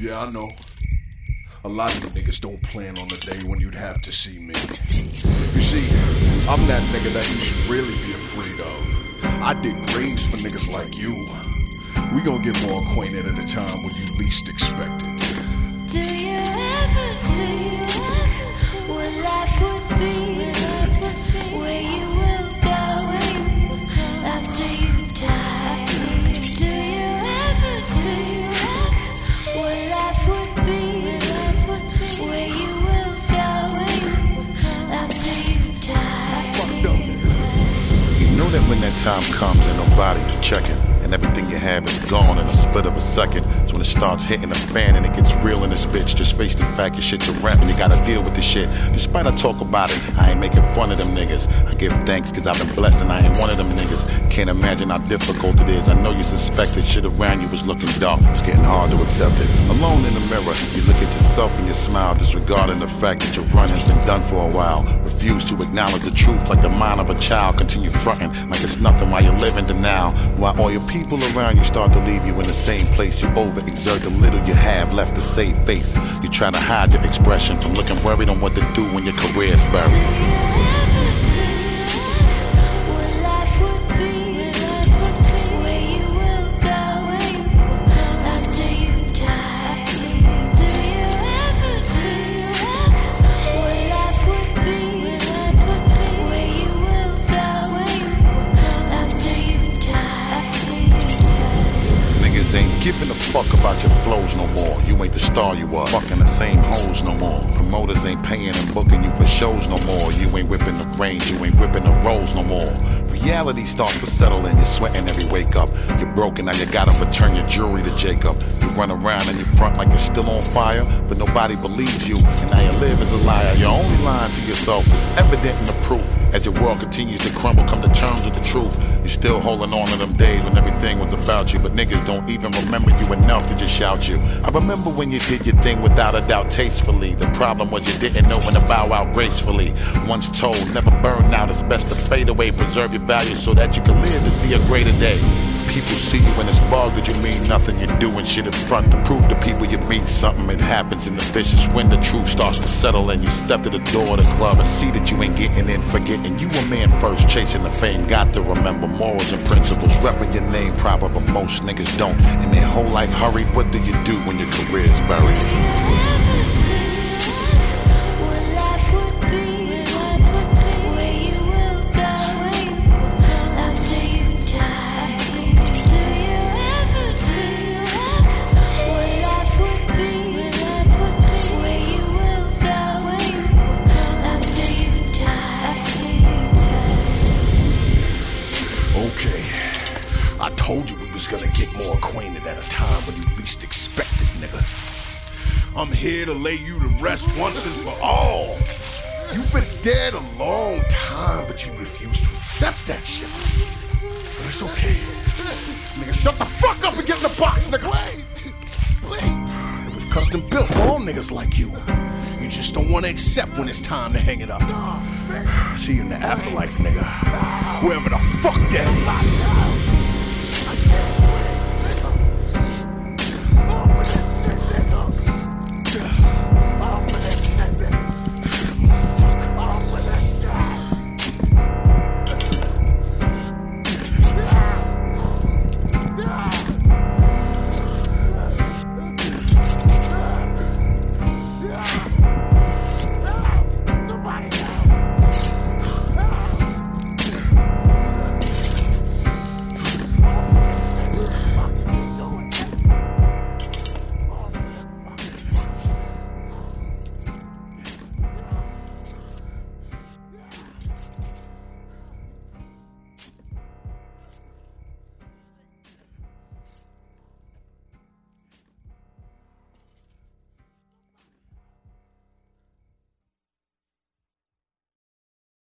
Yeah, I know. A lot of you niggas don't plan on the day when you'd have to see me. You see, I'm that nigga that you should really be afraid of. I dig graves for niggas like you. We gon' get more acquainted at a time when you least expect it. Do you ever think what life would be? Time comes and nobody is checking, and everything you have is gone in a split of a second. It's when it starts hitting the fan and it gets real in this bitch. Just face the fact your shit's a rap and you gotta deal with this shit. Despite I talk about it, I ain't making fun of them niggas. I give thanks cause I've been blessed and I ain't one of them niggas. Can't imagine how difficult it is. I know you suspected shit around you was looking dark. It's getting hard to accept it. Alone in the mirror, you look at yourself and you smile, disregarding the fact that your run has been done for a while. Refuse to acknowledge the truth like the mind of a child. Continue fronting like it's nothing while you're living denial. While all your people around you start to leave you in the same place. You overexert the little you have left to save face. You try to hide your expression from looking worried on what to do when your career's buried. Ain't giving a fuck about your flows no more. You ain't the star you was. Fucking the same hoes no more. Promoters ain't paying and booking you for shows no more. You ain't whipping the range, you ain't whipping the rolls no more. Reality starts to settle in, you're sweating every wake up. You're broken, now you gotta return your jewelry to Jacob. You run around and you front like you're still on fire, but nobody believes you. And now you live as a liar. You're only lying to yourself. is evident in the proof. As your world continues to crumble, come to terms with the truth. You're still holding on to them days when everything was about you, but niggas don't even remember you enough to just shout you. I remember when you did your thing without a doubt tastefully. The problem was you didn't know when to bow out gracefully. Once told, never burn out. It's best to fade away, preserve your so that you can live to see a greater day. People see you in this bug that you mean nothing. You're doing shit in front to prove to people you mean something. It happens in the vicious when the truth starts to settle and you step to the door of the club and see that you ain't getting in, forgetting you a man first, chasing the fame. Got to remember morals and principles, repping your name proper, but most niggas don't. And their whole life hurried. What do you do when your career's buried? Okay. I told you we was gonna get more acquainted at a time when you least expected, nigga. I'm here to lay you to rest once and for all. You've been dead a long time, but you refuse to accept that shit. But it's okay. Nigga, shut the fuck up and get in the box, nigga. Custom built for all niggas like you. You just don't want to accept when it's time to hang it up. See you in the afterlife, nigga. Wherever the fuck that is.